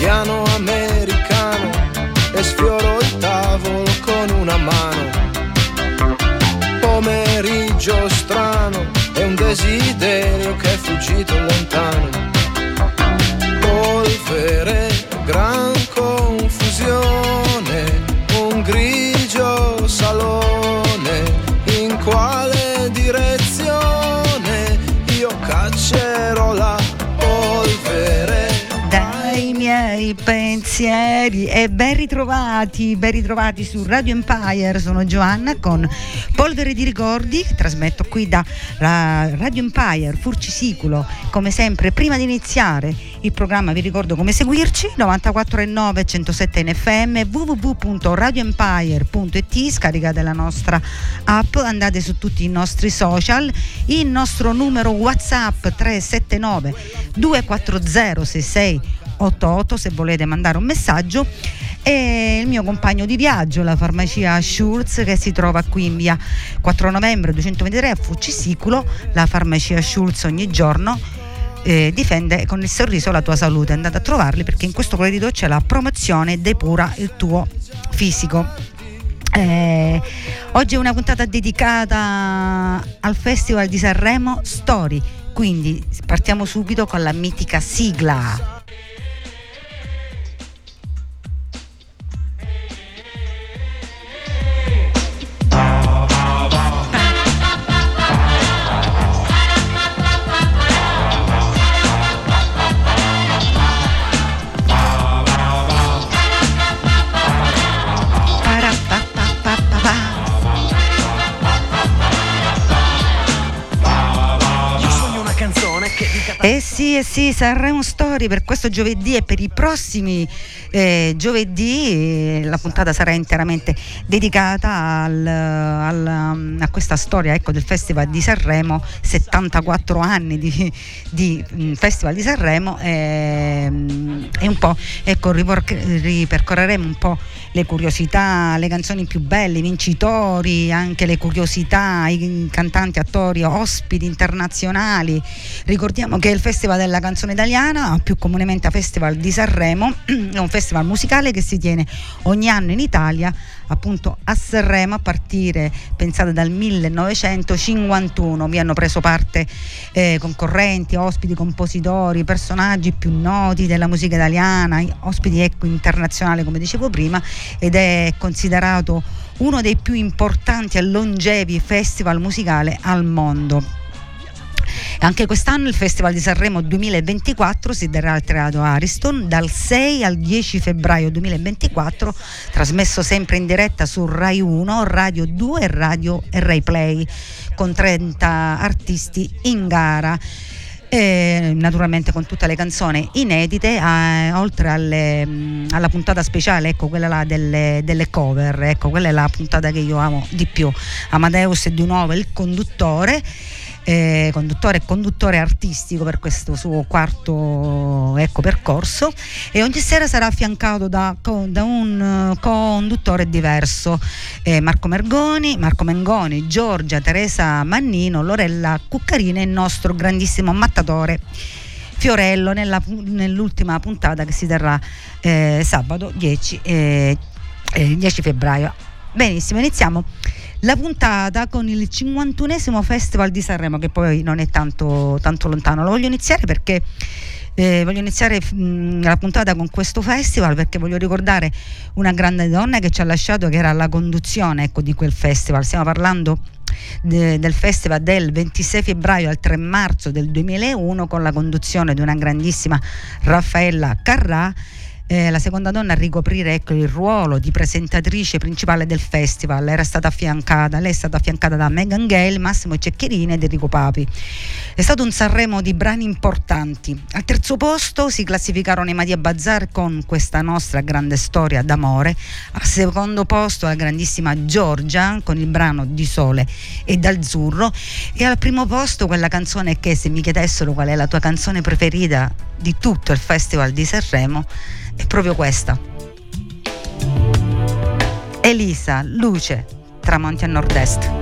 piano americano e sfioro il tavolo con una mano. Pomeriggio strano è un desiderio che è fuggito lontano. Pensieri e ben ritrovati, ben ritrovati su Radio Empire, sono Giovanna con Polvere di Ricordi, trasmetto qui da Radio Empire, Furcisiculo, come sempre prima di iniziare il programma vi ricordo come seguirci, 94.9 107 in FM, www.radioempire.it, scaricate la nostra app, andate su tutti i nostri social, il nostro numero WhatsApp 379 240 66 88 se volete mandare un messaggio e il mio compagno di viaggio, la farmacia Schulz che si trova qui in via 4 novembre 223 a Fucisiculo, la farmacia Schulz ogni giorno eh, difende con il sorriso la tua salute. Andate a trovarli perché in questo periodo c'è la promozione Depura il tuo fisico. Eh, oggi è una puntata dedicata al Festival di Sanremo Story, quindi partiamo subito con la mitica sigla. Eh sì, eh Sanremo Story per questo giovedì e per i prossimi eh, giovedì la puntata sarà interamente dedicata al, al, a questa storia ecco, del Festival di Sanremo, 74 anni di, di mm, Festival di Sanremo e, mm, e un po' ecco, ripercorreremo un po' le curiosità, le canzoni più belle, i vincitori, anche le curiosità, i cantanti, attori, ospiti internazionali. Ricordiamo che il Festival della canzone italiana, più comunemente Festival di Sanremo, è un festival musicale che si tiene ogni anno in Italia appunto a Sanremo a partire, pensate, dal 1951. Vi hanno preso parte eh, concorrenti, ospiti, compositori, personaggi più noti della musica italiana, ospiti ecco, internazionali come dicevo prima ed è considerato uno dei più importanti e longevi festival musicale al mondo. Anche quest'anno il Festival di Sanremo 2024 si terrà al Teatro Ariston dal 6 al 10 febbraio 2024, trasmesso sempre in diretta su Rai 1, Radio 2 e Radio e Rai Play con 30 artisti in gara. E naturalmente con tutte le canzoni inedite, eh, oltre alle, mh, alla puntata speciale, ecco quella là delle, delle, cover, ecco quella è la puntata che io amo di più. Amadeus è di nuovo il conduttore eh, conduttore e conduttore artistico per questo suo quarto ecco, percorso. E ogni sera sarà affiancato da, da un uh, conduttore diverso. Eh, Marco Mergoni, Marco Mengoni, Giorgia, Teresa Mannino, Lorella Cuccarina e il nostro grandissimo mattatore Fiorello nella, nell'ultima puntata che si terrà eh, sabato 10, 10 eh, eh, febbraio. Benissimo, iniziamo la puntata con il 51esimo Festival di Sanremo, che poi non è tanto, tanto lontano. Lo voglio iniziare perché eh, voglio iniziare mh, la puntata con questo festival perché voglio ricordare una grande donna che ci ha lasciato, che era la conduzione ecco, di quel festival. Stiamo parlando de, del festival del 26 febbraio al 3 marzo del 2001 con la conduzione di una grandissima Raffaella Carrà eh, la seconda donna a ricoprire ecco, il ruolo di presentatrice principale del festival. Era stata affiancata, lei è stata affiancata da Megan Gale, Massimo Ceccherini ed Enrico Papi. È stato un Sanremo di brani importanti. Al terzo posto si classificarono i Madia Bazar con questa nostra grande storia d'amore. Al secondo posto la grandissima Giorgia con il brano Di Sole e d'Azzurro. E al primo posto quella canzone che se mi chiedessero qual è la tua canzone preferita di tutto il Festival di Sanremo, è proprio questa. Elisa, luce, tramonti a nord-est.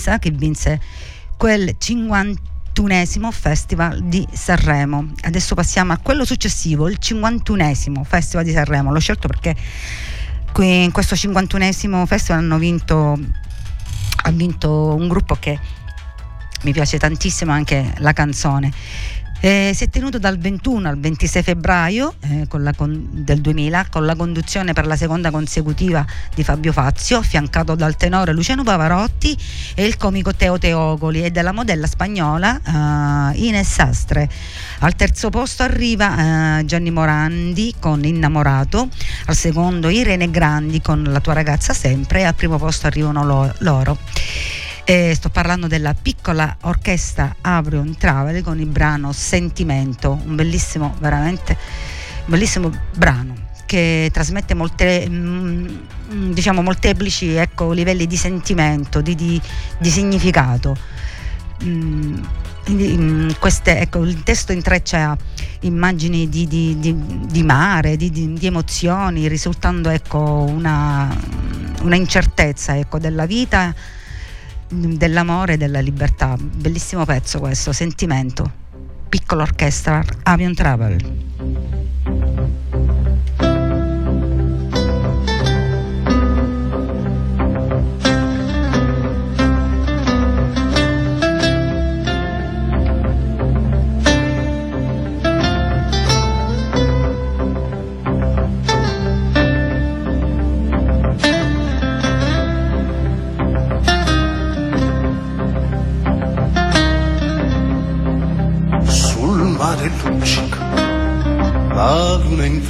Elisa che vinse quel 51esimo Festival di Sanremo. Adesso passiamo a quello successivo, il 51esimo Festival di Sanremo. L'ho scelto perché qui in questo 51esimo festival hanno vinto, ha vinto un gruppo che mi piace tantissimo anche la canzone eh, si è tenuto dal 21 al 26 febbraio eh, con, del 2000 con la conduzione per la seconda consecutiva di Fabio Fazio, affiancato dal tenore Luciano Pavarotti e il comico Teo Teogoli e dalla modella spagnola eh, Ines Sastre. Al terzo posto arriva eh, Gianni Morandi con Innamorato, al secondo Irene Grandi con La tua ragazza sempre e al primo posto arrivano lo, loro. Eh, sto parlando della piccola orchestra Avrion Travel con il brano Sentimento, un bellissimo, veramente bellissimo brano che trasmette molte, mm, mm, diciamo, molteplici ecco, livelli di sentimento, di, di, di significato. Mm, mm queste, ecco, il testo intreccia immagini di, di mare, di, emozioni, risultando ecco, una, una incertezza ecco, della vita dell'amore e della libertà. Bellissimo pezzo questo, sentimento. Piccola orchestra, Avion Travel.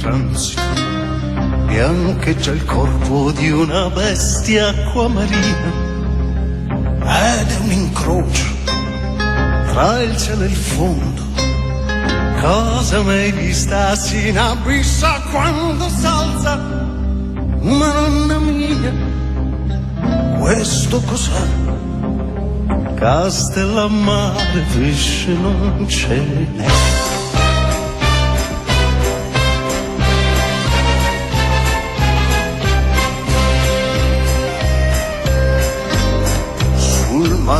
Transito biancheggia il corpo di una bestia acquamarina. Ed è un incrocio tra il cielo e il fondo. Cosa mai vista si inabissa quando s'alza ma nonna mia? Questo cos'è? Castellammare pesce non ce n'è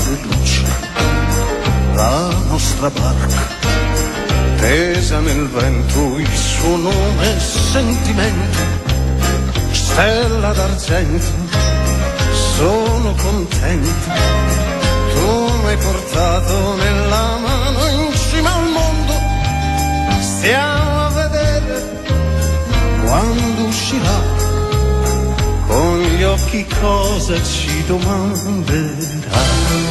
mare luce, la nostra barca, tesa nel vento il suo nome e sentimento, stella d'argento, sono contento, tu mi hai portato nella mano in cima al mondo, stiamo a vedere quando uscirà con gli occhi cosa ci domanderà.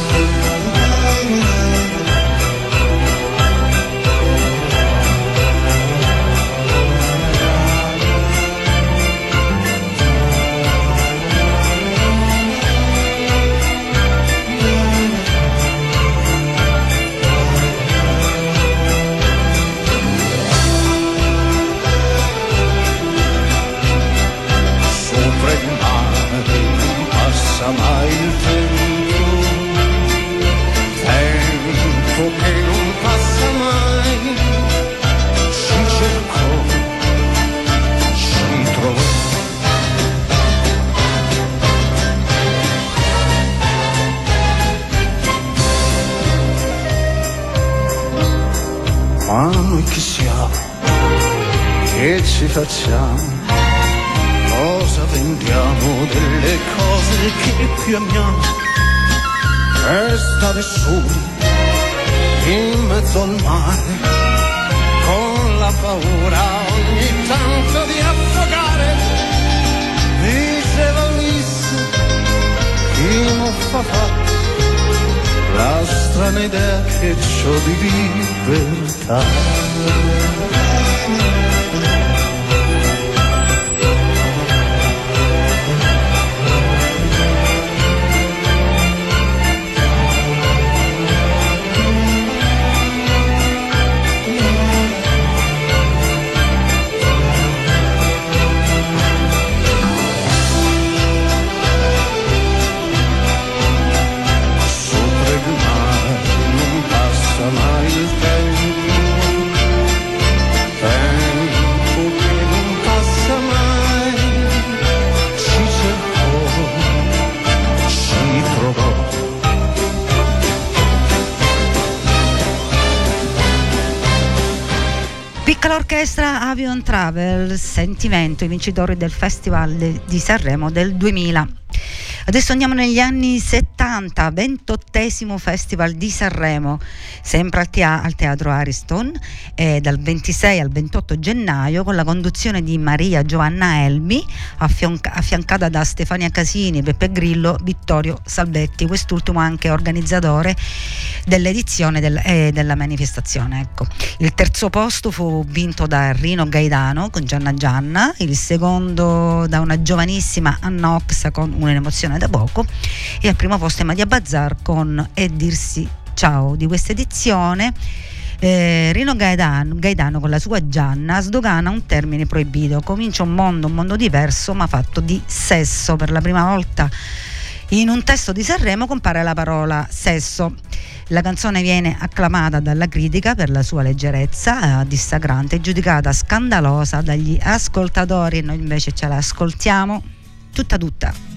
Ci facciamo? Cosa vendiamo delle cose che più amiamo? E stare soli in mezzo al mare con la paura ogni tanto di affogare. Diceva Ulisse, chi non fa fa la strana idea che ho di libertà. Avion Travel, Sentimento, i vincitori del Festival di Sanremo del 2000. Adesso andiamo negli anni 70, 28 Festival di Sanremo, sempre al, tea- al Teatro Ariston, eh, dal 26 al 28 gennaio, con la conduzione di Maria Giovanna Elmi, affianc- affiancata da Stefania Casini, Beppe Grillo, Vittorio Salvetti, quest'ultimo anche organizzatore dell'edizione del, eh, della manifestazione. Ecco. Il terzo posto fu vinto da Rino Gaidano con Gianna Gianna, il secondo da una giovanissima Anna Oxa con un'emozione da poco e al primo posto è Madia Bazzar con E dirsi ciao di questa edizione. Eh, Rino Gaetano, Gaetano, con la sua Gianna sdogana un termine proibito. Comincia un mondo, un mondo diverso ma fatto di sesso. Per la prima volta in un testo di Sanremo compare la parola sesso. La canzone viene acclamata dalla critica per la sua leggerezza eh, dissacrante e giudicata scandalosa dagli ascoltatori. Noi invece ce la ascoltiamo tutta tutta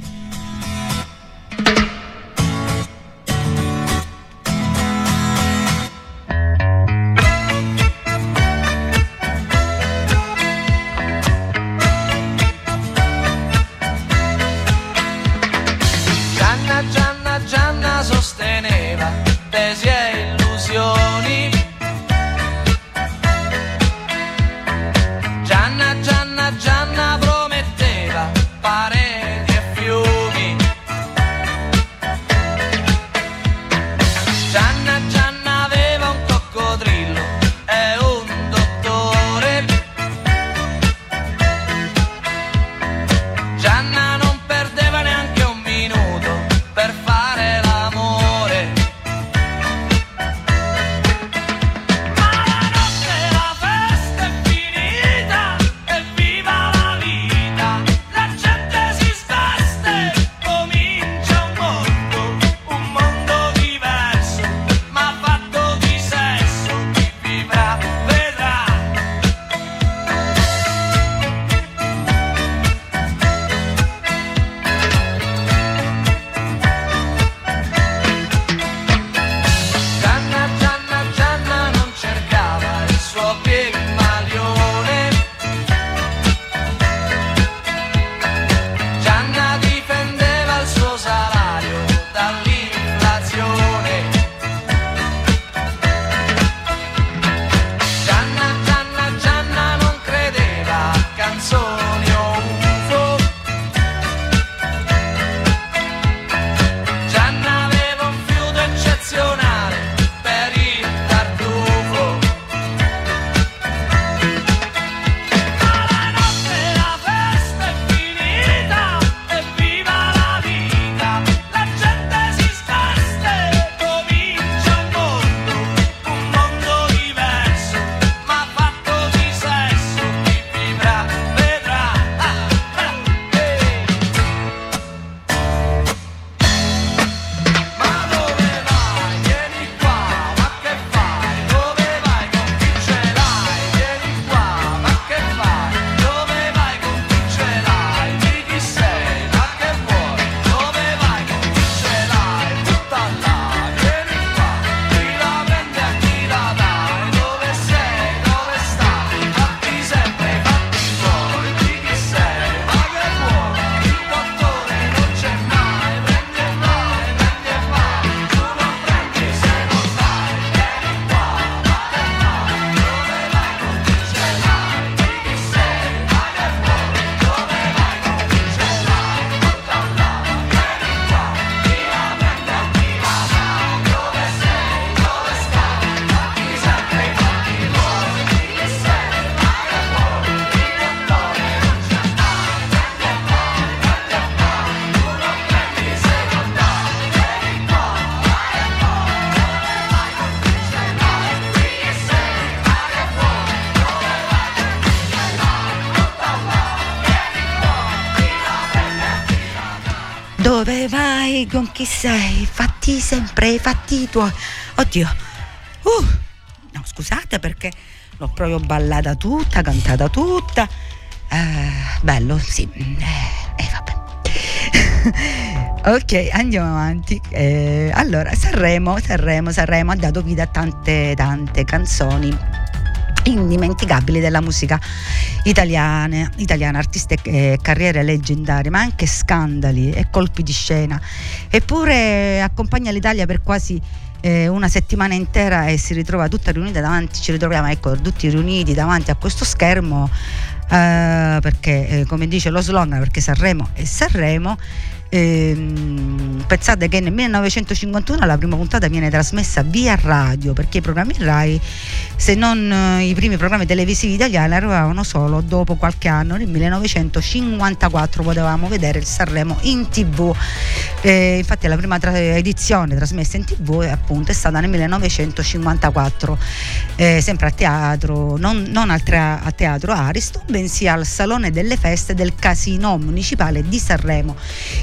sempre, tuoi. Oddio, uh, no scusate perché l'ho proprio ballata tutta, cantata tutta. Eh, bello, sì. Eh, eh vabbè. ok, andiamo avanti. Eh, allora, Sanremo, Sanremo, Sanremo ha dato vita a tante, tante canzoni indimenticabili della musica italiana, italiana artisti e carriere leggendarie, ma anche scandali e colpi di scena. Eppure accompagna l'Italia per quasi eh, una settimana intera e si ritrova tutta riunita davanti, ci ritroviamo ecco, tutti riuniti davanti a questo schermo eh, perché eh, come dice lo slogan perché Sanremo è Sanremo Ehm, pensate che nel 1951 la prima puntata viene trasmessa via radio perché i programmi RAI se non eh, i primi programmi televisivi italiani arrivavano solo dopo qualche anno nel 1954 potevamo vedere il Sanremo in tv eh, infatti la prima tra- edizione trasmessa in tv appunto è stata nel 1954 eh, sempre a teatro non, non al tra- a teatro Ariston bensì al Salone delle Feste del Casino Municipale di Sanremo.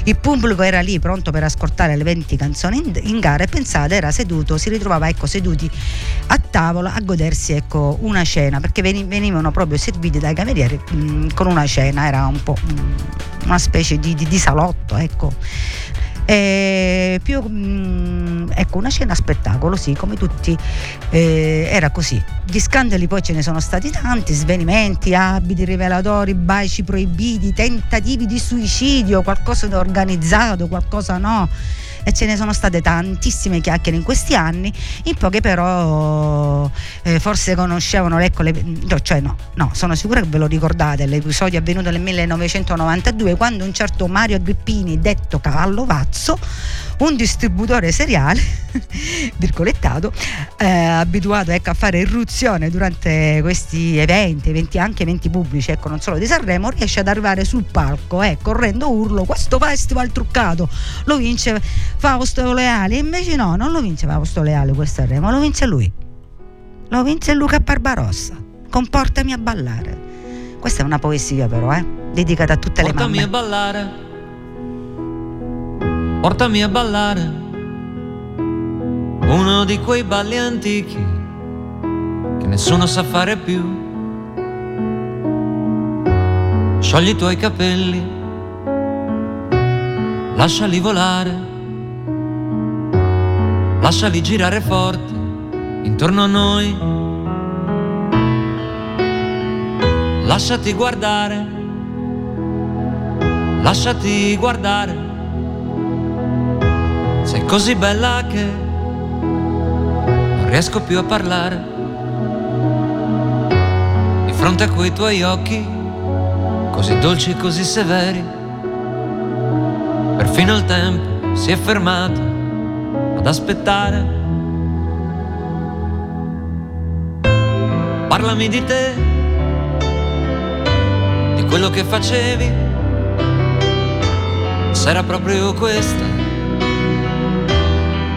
Il pubblico era lì pronto per ascoltare le 20 canzoni in, in gara e pensate era seduto, si ritrovava ecco seduti a tavola a godersi ecco una cena perché venivano proprio serviti dai camerieri mh, mm, con una cena, era un po' mh, mm, una specie di, di, di salotto ecco eh, più mh, mm, ecco una scena spettacolo sì come tutti eh, era così. Gli scandali poi ce ne sono stati tanti svenimenti abiti rivelatori baci proibiti tentativi di suicidio qualcosa organizzato qualcosa no e ce ne sono state tantissime chiacchiere in questi anni, in poche però eh, forse conoscevano, ecco, le, cioè no, no, sono sicura che ve lo ricordate, l'episodio avvenuto nel 1992 quando un certo Mario Agrippini, detto Cavallo Vazzo, un distributore seriale, virgolettato, eh, abituato ecco, a fare irruzione durante questi eventi, eventi anche eventi pubblici, ecco, non solo di Sanremo, riesce ad arrivare sul palco, eh, correndo urlo, questo festival truccato, lo vince Fausto Leali, invece no, non lo vince Fausto Leali questo Sanremo, lo vince lui, lo vince Luca Barbarossa, comportami a ballare. Questa è una poesia però, eh, dedicata a tutte Portami le mamme. Portami a ballare portami a ballare. Uno di quei balli antichi che nessuno sa fare più. Sciogli i tuoi capelli, lasciali volare, lasciali girare forte intorno a noi. Lasciati guardare, lasciati guardare Sei così bella che non riesco più a parlare. Di fronte a quei tuoi occhi, così dolci e così severi, perfino il tempo si è fermato ad aspettare. Parlami di te, di quello che facevi, era proprio questa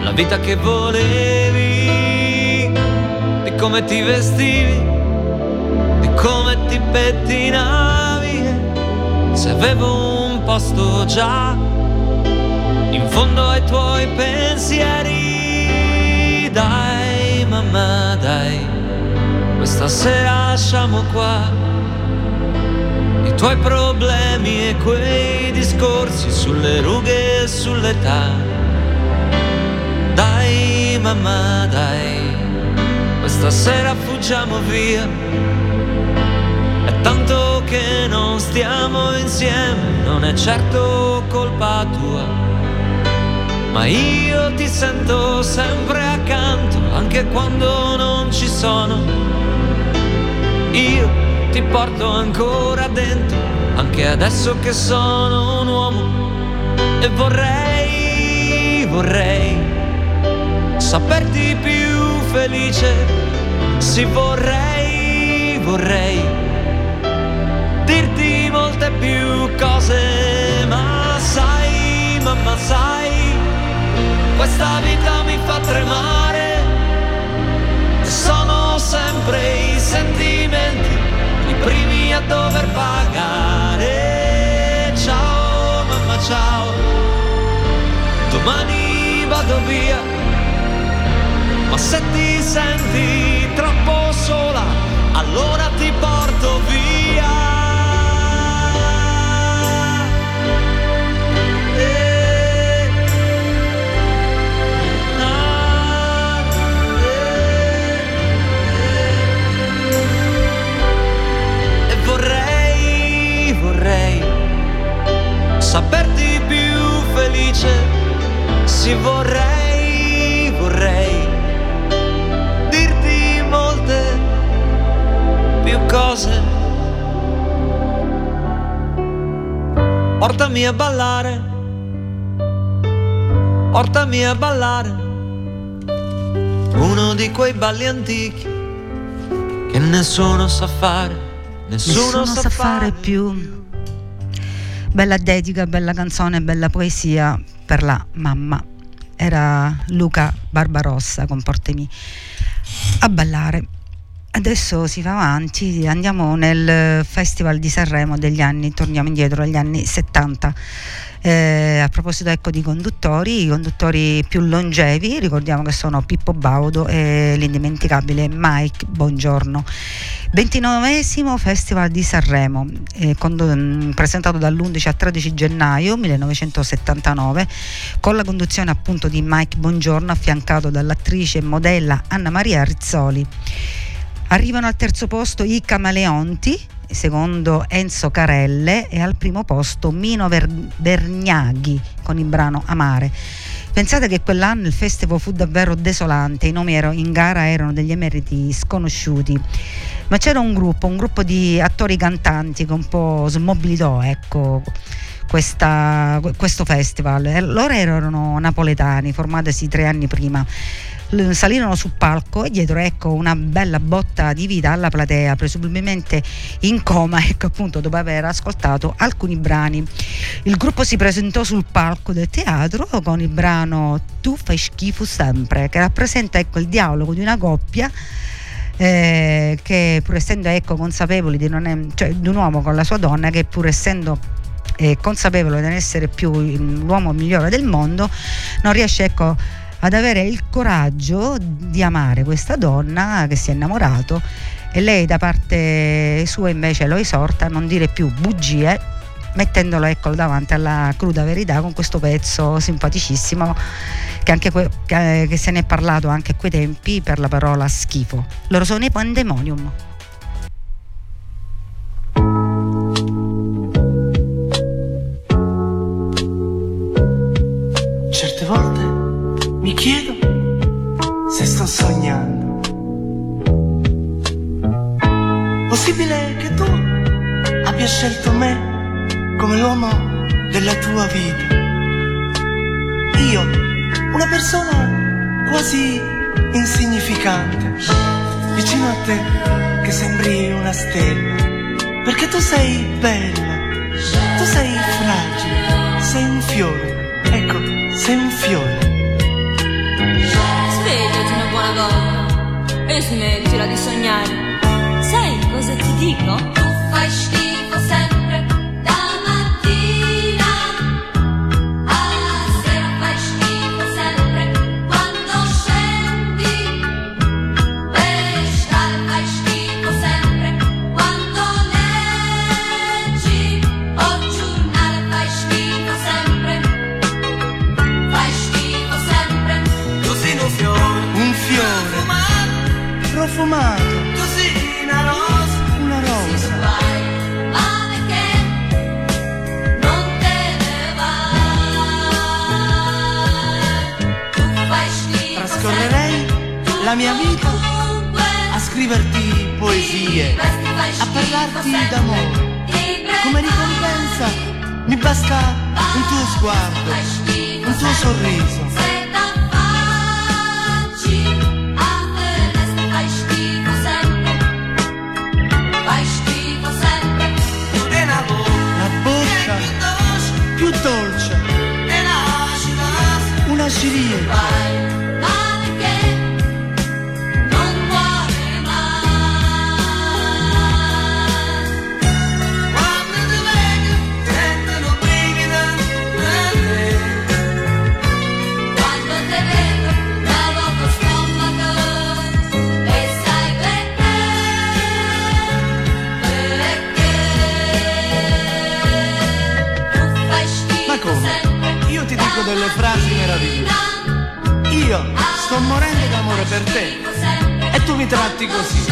la vita che volevi, di come ti vestivi, di come ti pettinavi, se avevo un posto già in fondo ai tuoi pensieri, dai mamma dai, questa sera lasciamo qua. I tuoi problemi e quei discorsi sulle rughe e sull'età mamma dai, questa sera fuggiamo via. È tanto che non stiamo insieme, non è certo colpa tua. Ma io ti sento sempre accanto, anche quando non ci sono. Io ti porto ancora dentro, anche adesso che sono un uomo. E vorrei, vorrei saperti più felice, sì vorrei, vorrei dirti molte più cose, ma sai, mamma sai, questa vita mi fa tremare, sono sempre i sentimenti, i primi a dover pagare, ciao mamma ciao, domani vado via ma se ti senti troppo sola, allora ti porto via. E vorrei, vorrei saperti più felice, si vorrei, vorrei cose. Portami a ballare, portami a ballare, uno di quei balli antichi che nessuno sa fare, nessuno, nessuno sa, sa fare più. Bella dedica, bella canzone, bella poesia per la mamma. Era Luca Barbarossa con Portemi a ballare. Adesso si va avanti, andiamo nel Festival di Sanremo degli anni, torniamo indietro agli anni 70. Eh, a proposito ecco di conduttori, i conduttori più longevi, ricordiamo che sono Pippo Baudo e l'indimenticabile Mike Buongiorno. 29 Festival di Sanremo, eh, con, mm, presentato dall'11 al 13 gennaio 1979, con la conduzione appunto di Mike Buongiorno, affiancato dall'attrice e modella Anna Maria Rizzoli. Arrivano al terzo posto i Camaleonti, secondo Enzo Carelle e al primo posto Mino Ver- Bergnaghi con il brano Amare. Pensate che quell'anno il festival fu davvero desolante, i nomi ero, in gara erano degli emeriti sconosciuti, ma c'era un gruppo, un gruppo di attori cantanti che un po' smobilitò, ecco, questa, questo festival. Loro erano napoletani, formatisi tre anni prima salirono sul palco e dietro ecco una bella botta di vita alla platea, presumibilmente in coma, ecco appunto dopo aver ascoltato alcuni brani. Il gruppo si presentò sul palco del teatro con il brano Tu fai schifo sempre, che rappresenta ecco il dialogo di una coppia eh, che pur essendo ecco, consapevoli di, è, cioè, di un uomo con la sua donna che pur essendo eh, consapevole di non essere più l'uomo migliore del mondo non riesce ecco ad avere il coraggio di amare questa donna che si è innamorato e lei da parte sua invece lo esorta a non dire più bugie mettendolo ecco, davanti alla cruda verità con questo pezzo simpaticissimo che, que- che se ne è parlato anche a quei tempi per la parola schifo. Loro sono i Pandemonium. Come l'uomo della tua vita. Io, una persona quasi insignificante, vicino a te che sembri una stella, perché tu sei bella, tu sei fragile, sei un fiore, ecco, sei un fiore. Svegliati una buona volta e smettila di sognare. Sai cosa ti dico? Tu fai schifo la mia vita a scriverti poesie, a parlarti d'amore. Come ricompensa mi basta un tuo sguardo, un tuo sorriso. La bocca più dolce, una ciliegia. Frasi meravigliose. Io sto morendo d'amore per te e tu mi tratti così.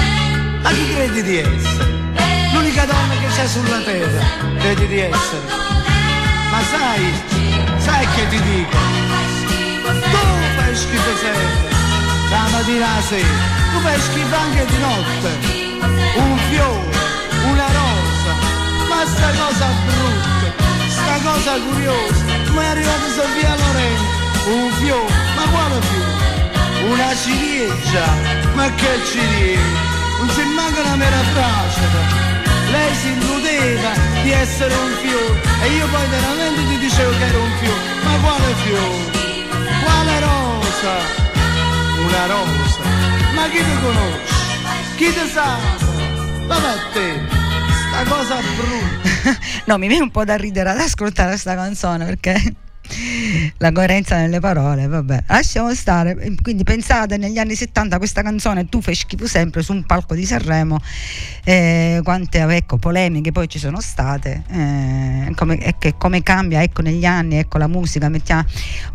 Ma chi credi di essere? L'unica donna che c'è sulla terra, credi di essere. Ma sai, sai che ti dico? Tu fai schifo sempre, la mattina sera, tu fai schifo anche di notte. Un fiore, una rosa, ma sta cosa brutta, sta cosa curiosa, ma è arrivata Sofia Una ciliegia, ma che ciliegia? Non si manca una mera frase. Lei si illudeva di essere un fiore e io poi veramente ti dicevo che era un fiore. Ma quale fiore? Quale rosa? Una rosa. Ma chi ti conosce? Chi ti sa? Vabbè a te, sta cosa brutta. no, mi viene un po' da ridere ad ascoltare questa canzone perché la coerenza nelle parole, vabbè, lasciamo stare. Quindi pensate negli anni 70 questa canzone Tu fai schifo sempre su un palco di Sanremo, eh, quante ecco, polemiche poi ci sono state, eh, come, e che come cambia ecco, negli anni ecco, la musica, mettiamo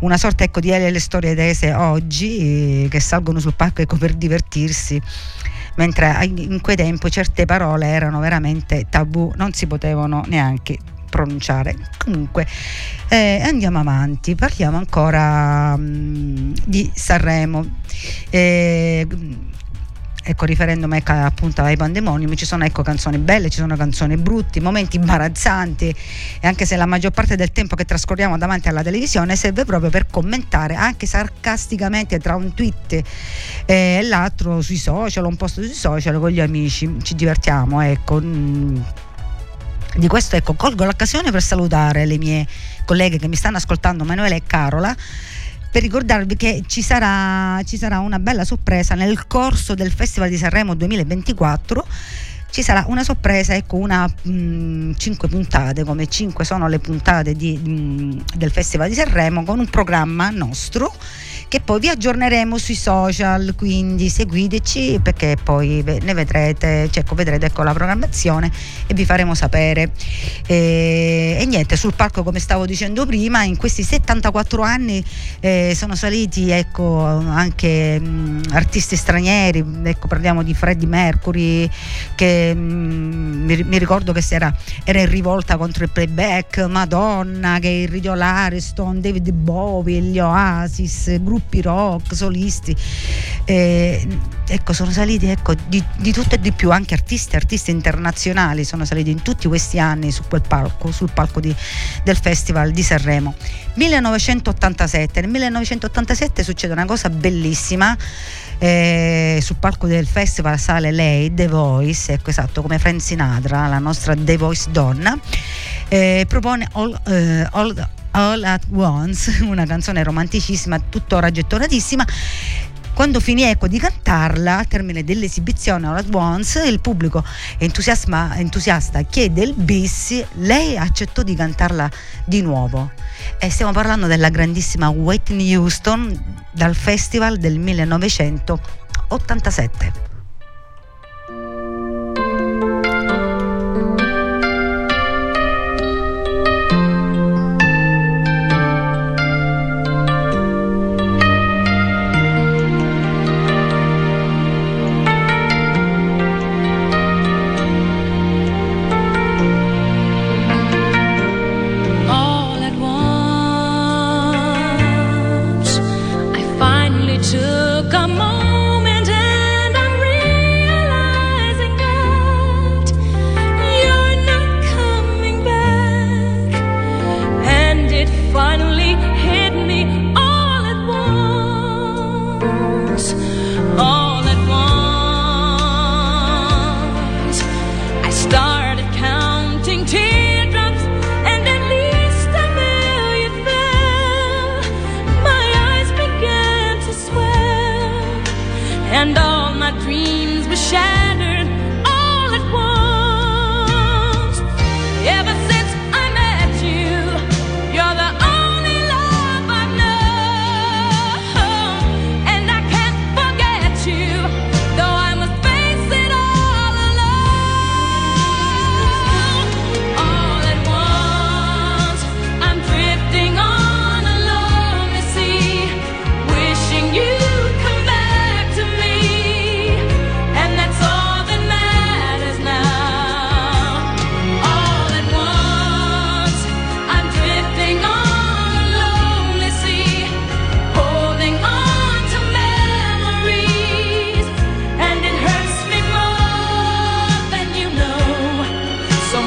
una sorta ecco, di le storie tese oggi eh, che salgono sul palco ecco, per divertirsi mentre in quei tempi certe parole erano veramente tabù, non si potevano neanche pronunciare. Comunque eh, andiamo avanti, parliamo ancora mh, di Sanremo. Eh, ecco riferendomi ecco, appunto ai pandemoniumi ci sono ecco canzoni belle ci sono canzoni brutti momenti imbarazzanti e anche se la maggior parte del tempo che trascorriamo davanti alla televisione serve proprio per commentare anche sarcasticamente tra un tweet eh, e l'altro sui social un post sui social con gli amici ci divertiamo ecco mm. Di questo ecco colgo l'occasione per salutare le mie colleghe che mi stanno ascoltando Manuela e Carola per ricordarvi che ci sarà, ci sarà una bella sorpresa nel corso del Festival di Sanremo 2024 ci sarà una sorpresa, ecco, una mh, cinque puntate, come cinque sono le puntate di, mh, del Festival di Sanremo, con un programma nostro che poi vi aggiorneremo sui social, quindi seguiteci perché poi ne vedrete, cioè, ecco, vedrete ecco, la programmazione e vi faremo sapere. E, e, niente, sul palco come stavo dicendo prima, in questi 74 anni eh, sono saliti ecco, anche mh, artisti stranieri, ecco, parliamo di Freddie Mercury che mh, mi, mi, ricordo che era, era, in rivolta contro il playback, Madonna, che il Ridio Lariston, David Bowie, gli Oasis, gruppi gruppi rock, solisti. Eh, ecco, sono saliti ecco, di, di, tutto e di più, anche artisti, artisti internazionali sono saliti in tutti questi anni su quel palco, sul palco di, del Festival di Sanremo. 1987, nel 1987 succede una cosa bellissima. Eh, sul palco del festival sale lei, The Voice, ecco esatto, come Frank Sinatra, la nostra The Voice donna, eh, propone All, eh, All, All at Once, una canzone romanticissima, tuttora gettonatissima quando finì ecco, di cantarla, al termine dell'esibizione All at Once, il pubblico entusiasta chiede il bis, lei accettò di cantarla di nuovo. E stiamo parlando della grandissima Whitney Houston dal festival del 1987.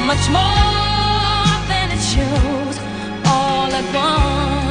much more than it shows all at once.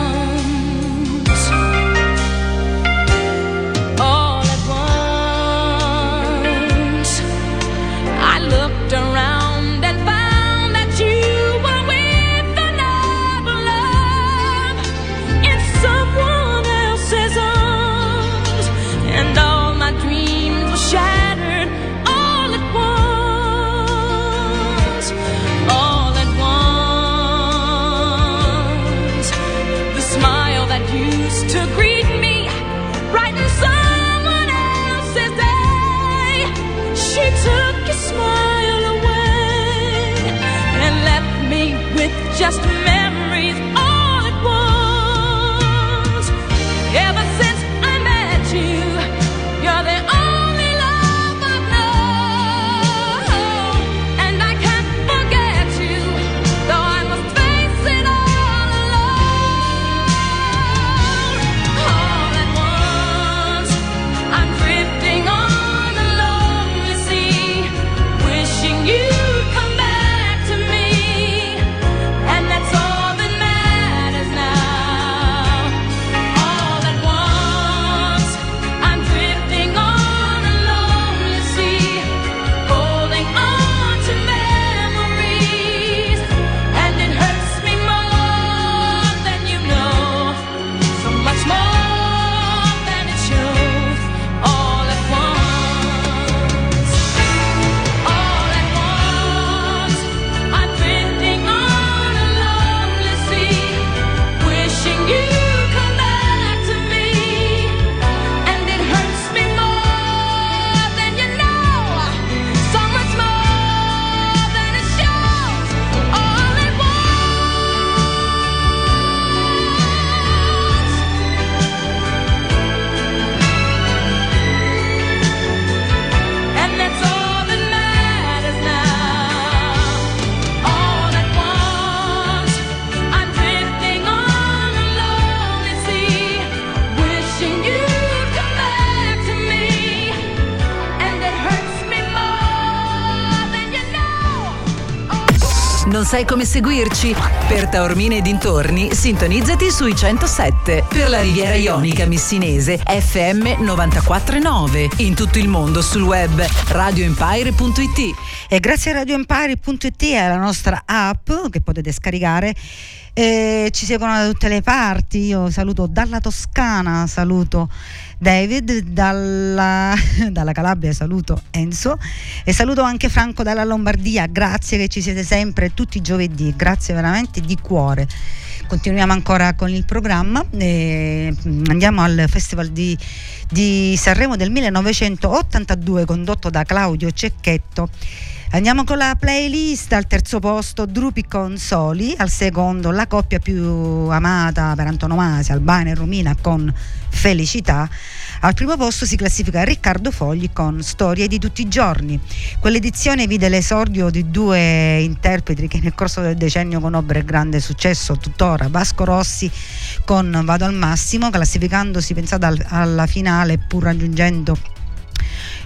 Sai come seguirci? Per Taormine e dintorni, sintonizzati sui 107. Per la Riviera Ionica Missinese, FM 949. In tutto il mondo sul web radioempire.it. E grazie a radioempire.it e alla nostra app che potete scaricare eh, ci seguono da tutte le parti. Io saluto dalla Toscana, saluto David, dalla, dalla, Calabria saluto Enzo e saluto anche Franco dalla Lombardia. Grazie che ci siete sempre tutti i giovedì, grazie veramente di cuore. Continuiamo ancora con il programma, e andiamo al Festival di, di Sanremo del 1982 condotto da Claudio Cecchetto Andiamo con la playlist, al terzo posto Drupi Consoli, al secondo la coppia più amata per antonomasia, Albania e Romina con Felicità. Al primo posto si classifica Riccardo Fogli con Storie di tutti i giorni. Quell'edizione vide l'esordio di due interpreti che nel corso del decennio conobbero grande successo tuttora, Vasco Rossi con Vado al massimo, classificandosi pensate alla finale pur raggiungendo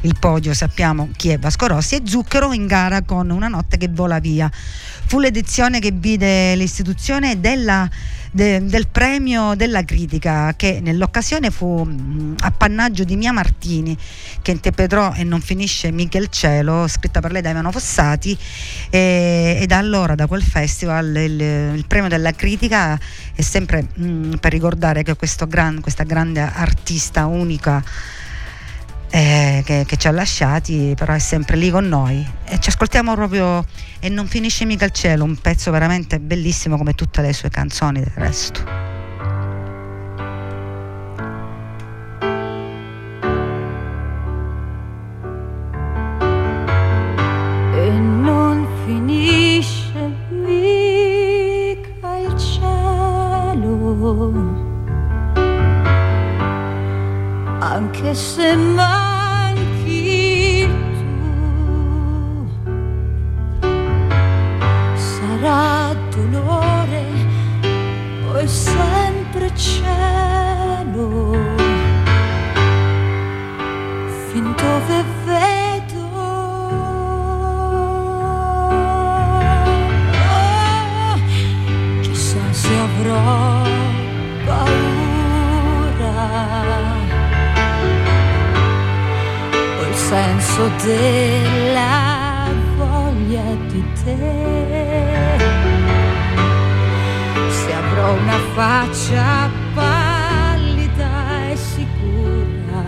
il podio sappiamo chi è Vasco Rossi e Zucchero in gara con Una notte che vola via. Fu l'edizione che vide l'istituzione della, de, del premio della critica che nell'occasione fu mh, appannaggio di Mia Martini che interpretò e non finisce Michel Cielo scritta per lei da Ivano Fossati e, e da allora da quel festival il, il premio della critica è sempre mh, per ricordare che gran, questa grande artista unica eh, che, che, ci ha lasciati, però è sempre lì con noi. E ci ascoltiamo proprio e non finisce mica il cielo, un pezzo veramente bellissimo come tutte le sue canzoni del resto. Finisce mica il cielo anche se manchi tu, sarà dolore è sempre cielo, fin dove vedo. Senso della voglia di te. Se avrò una faccia pallida e sicura,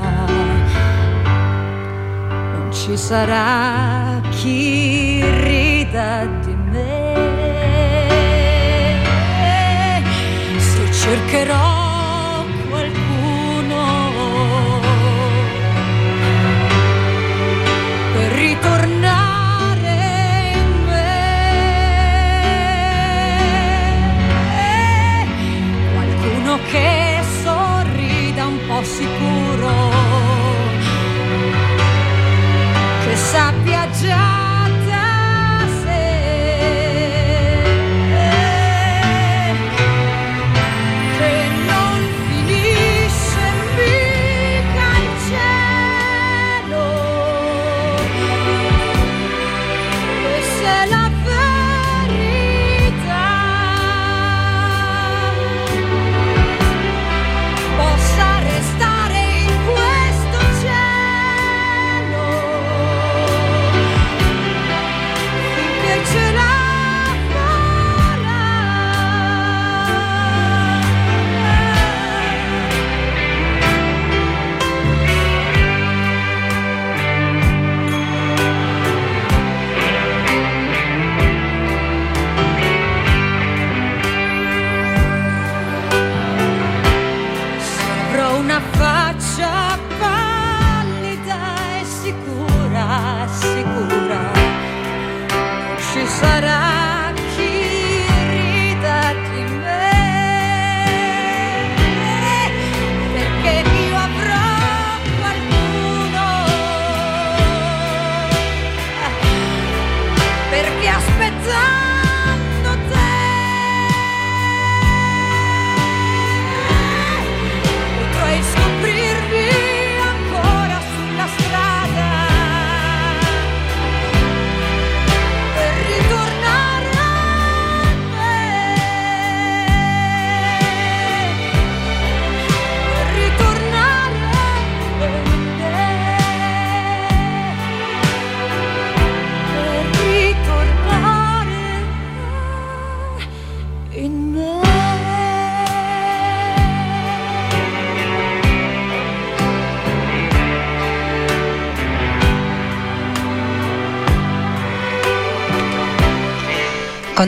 non ci sarà chi rida di me. Se cercherò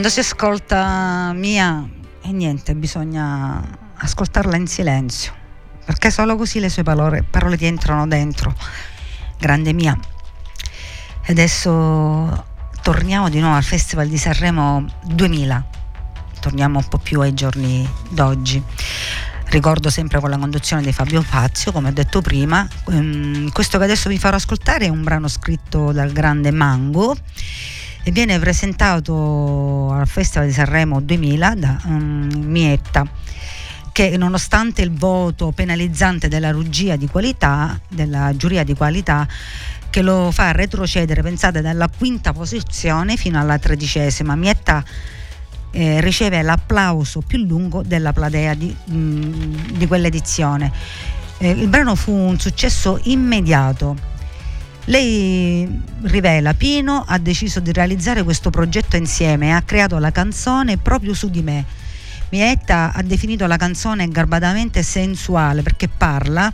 Quando si ascolta Mia, e niente, bisogna ascoltarla in silenzio, perché solo così le sue parole, parole ti entrano dentro. Grande Mia. E adesso torniamo di nuovo al Festival di Sanremo 2000, torniamo un po' più ai giorni d'oggi. Ricordo sempre con la conduzione di Fabio Fazio, come ho detto prima. Ehm, questo che adesso vi farò ascoltare è un brano scritto dal grande Mango e viene presentato al Festival di Sanremo 2000 da um, Mietta che nonostante il voto penalizzante della rugia di qualità, della giuria di qualità, che lo fa retrocedere, pensate, dalla quinta posizione fino alla tredicesima. Mietta eh, riceve l'applauso più lungo della platea di, mh, mm, di quell'edizione. Eh, il brano fu un successo immediato lei rivela, Pino ha deciso di realizzare questo progetto insieme e ha creato la canzone proprio su di me. Mietta ha definito la canzone garbatamente sensuale perché parla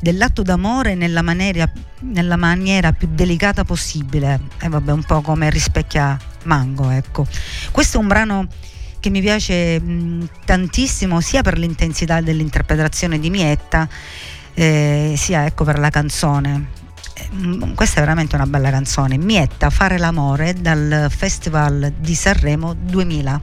dell'atto d'amore nella maniera, nella maniera più delicata possibile. E vabbè, un po' come rispecchia Mango, ecco. Questo è un brano che mi piace mh, tantissimo sia per l'intensità dell'interpretazione di Mietta eh, sia ecco per la canzone questa è veramente una bella canzone, Mietta, Fare l'amore dal Festival di Sanremo 2000.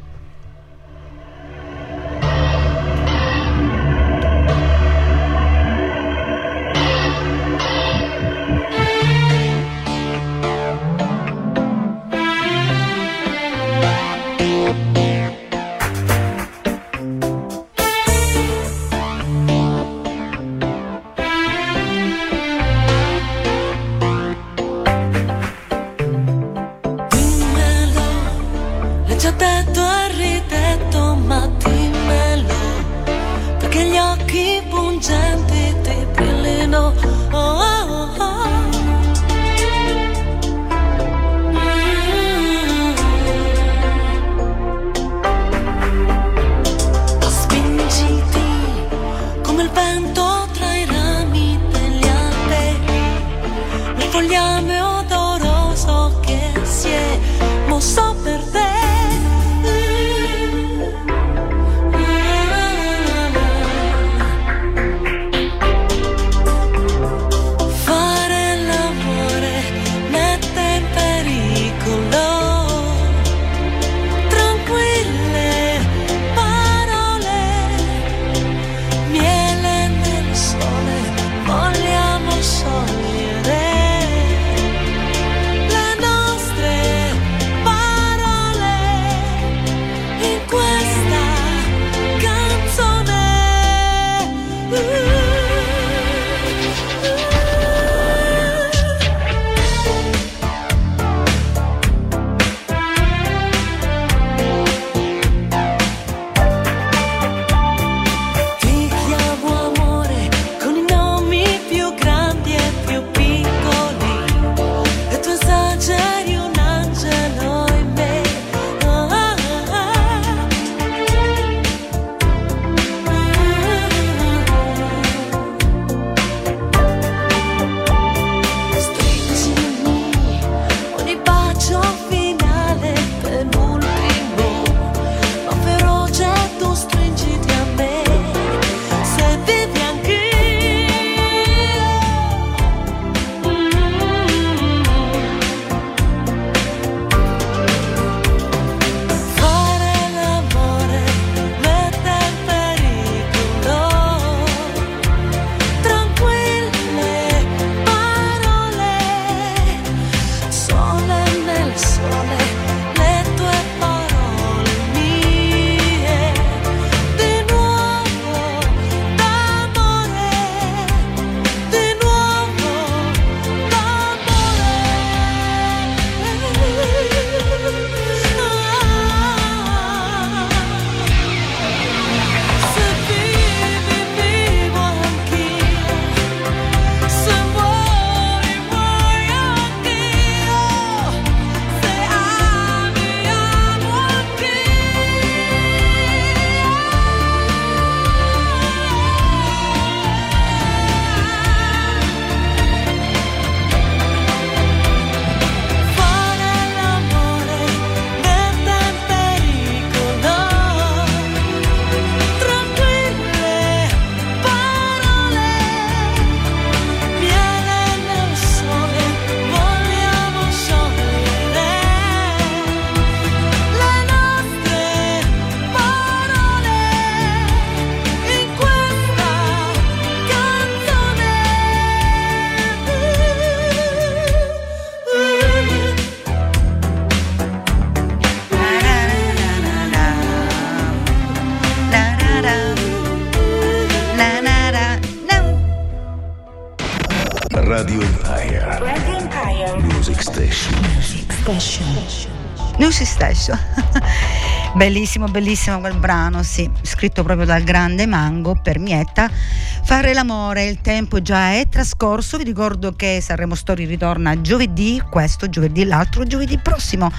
Bellissimo, bellissimo quel brano, sì, scritto proprio dal grande Mango per Mietta. Fare l'amore, il tempo già è trascorso. Vi ricordo che Sanremo Story ritorna giovedì, questo giovedì, l'altro giovedì prossimo,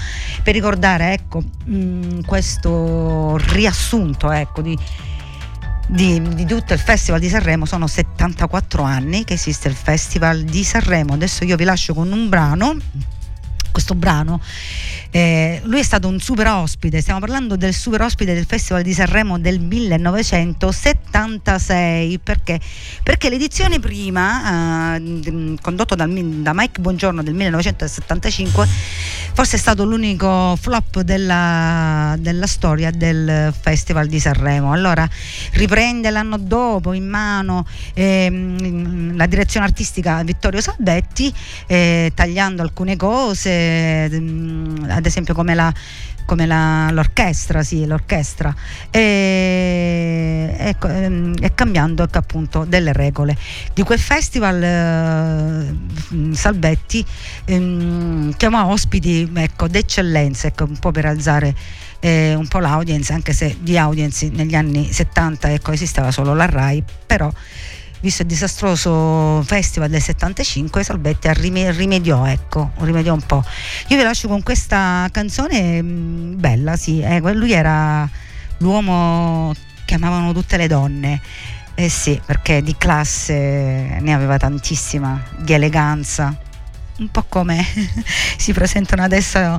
per ricordare ecco, mh, mm, questo riassunto ecco, di di, di, tutto il Festival di Sanremo sono 74 anni che esiste il Festival di Sanremo. Adesso io vi lascio con un brano. Questo brano eh, lui è stato un super ospite, stiamo parlando del super ospite del Festival di Sanremo del 1976, perché? Perché l'edizione prima, eh, condotto dal, da Mike Buongiorno del 1975, forse è stato l'unico flop della, della storia del Festival di Sanremo. Allora riprende l'anno dopo in mano ehm, la direzione artistica Vittorio Salvetti, eh, tagliando alcune cose. Ehm, ad esempio come la come la, l'orchestra, sì, l'orchestra, e, e, ehm, e cambiando ecco, appunto delle regole. Di quel festival eh, Salvetti ehm, chiamò ospiti ecco, d'eccellenza, ecco, un po' per alzare eh, un po' l'audience, anche se di audience negli anni 70 ecco, esisteva solo la RAI, però visto il disastroso festival del 75 Salvetti rimediò ecco rimediò un po' io vi lascio con questa canzone mm, bella sì eh, lui era l'uomo che amavano tutte le donne. Eh sì perché di classe ne aveva tantissima di eleganza. Un po' come si presentano adesso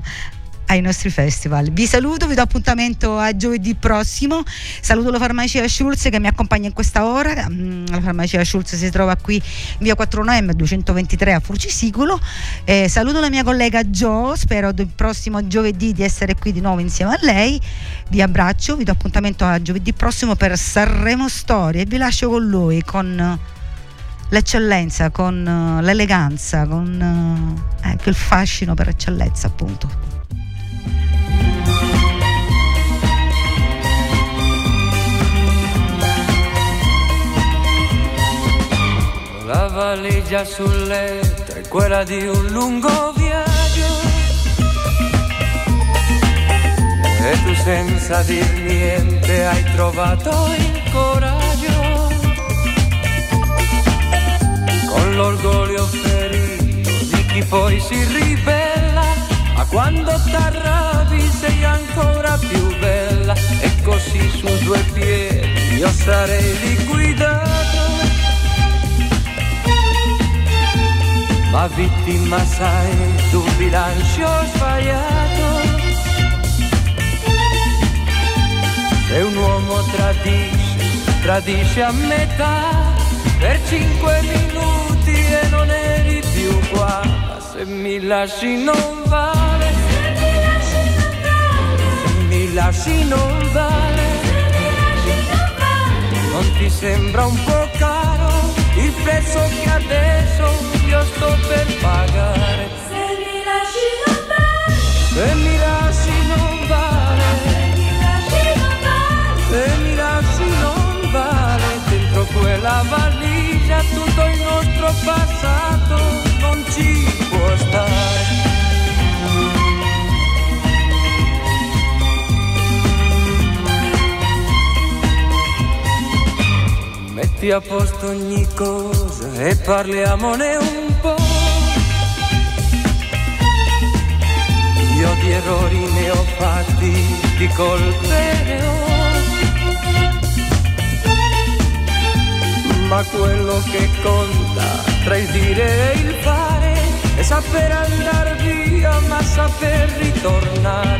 ai nostri festival. Vi saluto, vi do appuntamento a giovedì prossimo. Saluto la farmacia Schulz che mi accompagna in questa ora. Mm, la farmacia Schulz si trova qui via 4 novembre 223 a Furcisicolo. Eh, saluto la mia collega Jo, spero il prossimo giovedì di essere qui di nuovo insieme a lei. Vi abbraccio, vi do appuntamento a giovedì prossimo per Sanremo Storie e vi lascio con lui, con l'eccellenza, con l'eleganza, con eh, il fascino per eccellenza appunto. La valigia sul letto è quella di un lungo viaggio. E tu senza dir niente hai trovato il coraggio. Con l'orgoglio ferito di chi poi si ribella, ma quando t'arrabbi sei ancora più bella. E così su due piedi io sarei liquidato ma vittima sai d'un bilancio sbagliato. Se un uomo tradisce, tradisce a metà per cinque minuti e non eri più qua. Ma se mi lasci non vale, se mi lasci non vale, non ti sembra un po' caro il prezzo che adesso io sto per pagare. Se mi lasci non vale. Se mi lasci non vale. Se mi lasci non vale. Dentro quella valigia tutto il nostro passato non ci può stare. Metti a posto ogni cosa e parliamone un po'. Io di errori ne ho fatti, di colpe ne ho. Ma quello che conta tra il dire e il fare è saper andare via, ma saper ritornare